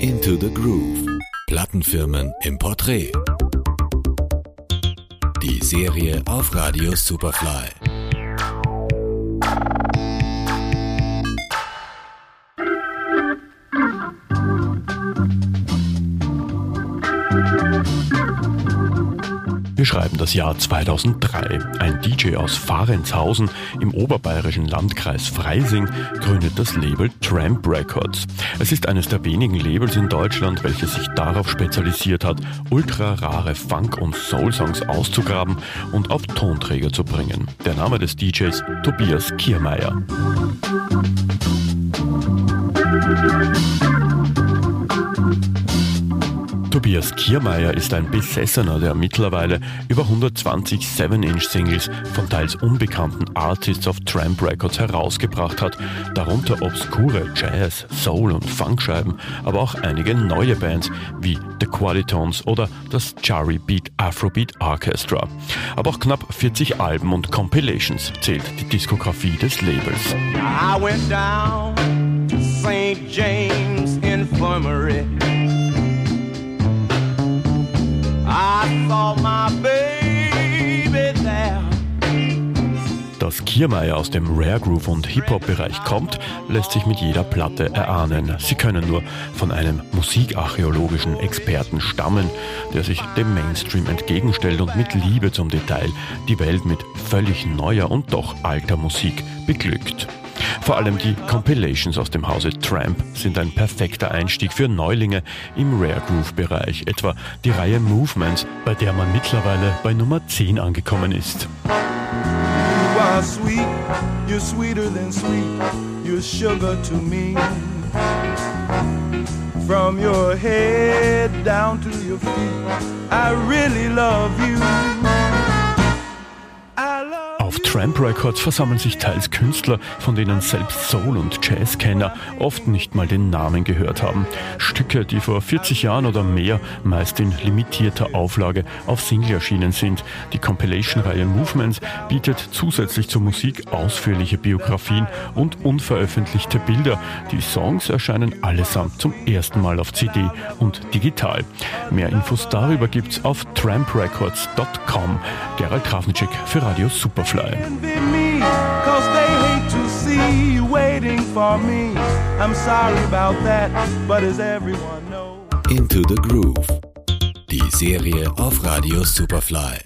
Into the Groove. Plattenfirmen im Porträt. Die Serie auf Radio Superfly. Wir schreiben das Jahr 2003. Ein DJ aus Fahrenshausen im oberbayerischen Landkreis Freising gründet das Label Tramp Records. Es ist eines der wenigen Labels in Deutschland, welches sich darauf spezialisiert hat, ultra rare Funk- und Soul-Songs auszugraben und auf Tonträger zu bringen. Der Name des DJs Tobias Kiermeier. Tobias Kiermeier ist ein Besessener, der mittlerweile über 120 7-Inch-Singles von teils unbekannten Artists auf Tramp Records herausgebracht hat, darunter obskure Jazz, Soul und Funkscheiben, aber auch einige neue Bands wie The Qualitons oder das Jari Beat Afrobeat Orchestra. Aber auch knapp 40 Alben und Compilations zählt die Diskografie des Labels. I went down to St. James Infirmary. Dass Kiermeier aus dem Rare Groove und Hip-Hop-Bereich kommt, lässt sich mit jeder Platte erahnen. Sie können nur von einem musikarchäologischen Experten stammen, der sich dem Mainstream entgegenstellt und mit Liebe zum Detail die Welt mit völlig neuer und doch alter Musik beglückt. Vor allem die Compilations aus dem Hause Tramp sind ein perfekter Einstieg für Neulinge im Rare Groove Bereich, etwa die Reihe Movements, bei der man mittlerweile bei Nummer 10 angekommen ist. From your head down to your feet, I really love you. Tramp Records versammeln sich teils Künstler, von denen selbst Soul- und Jazzkenner oft nicht mal den Namen gehört haben. Stücke, die vor 40 Jahren oder mehr meist in limitierter Auflage auf Single erschienen sind. Die Compilation-Reihe Movements bietet zusätzlich zur Musik ausführliche Biografien und unveröffentlichte Bilder. Die Songs erscheinen allesamt zum ersten Mal auf CD und digital. Mehr Infos darüber gibt's auf tramprecords.com. Gerald Krafnicek für Radio Superfly. Envy me, cause they hate to see you waiting for me. I'm sorry about that, but as everyone knows. Into the Groove. Die Serie auf Radio Superfly.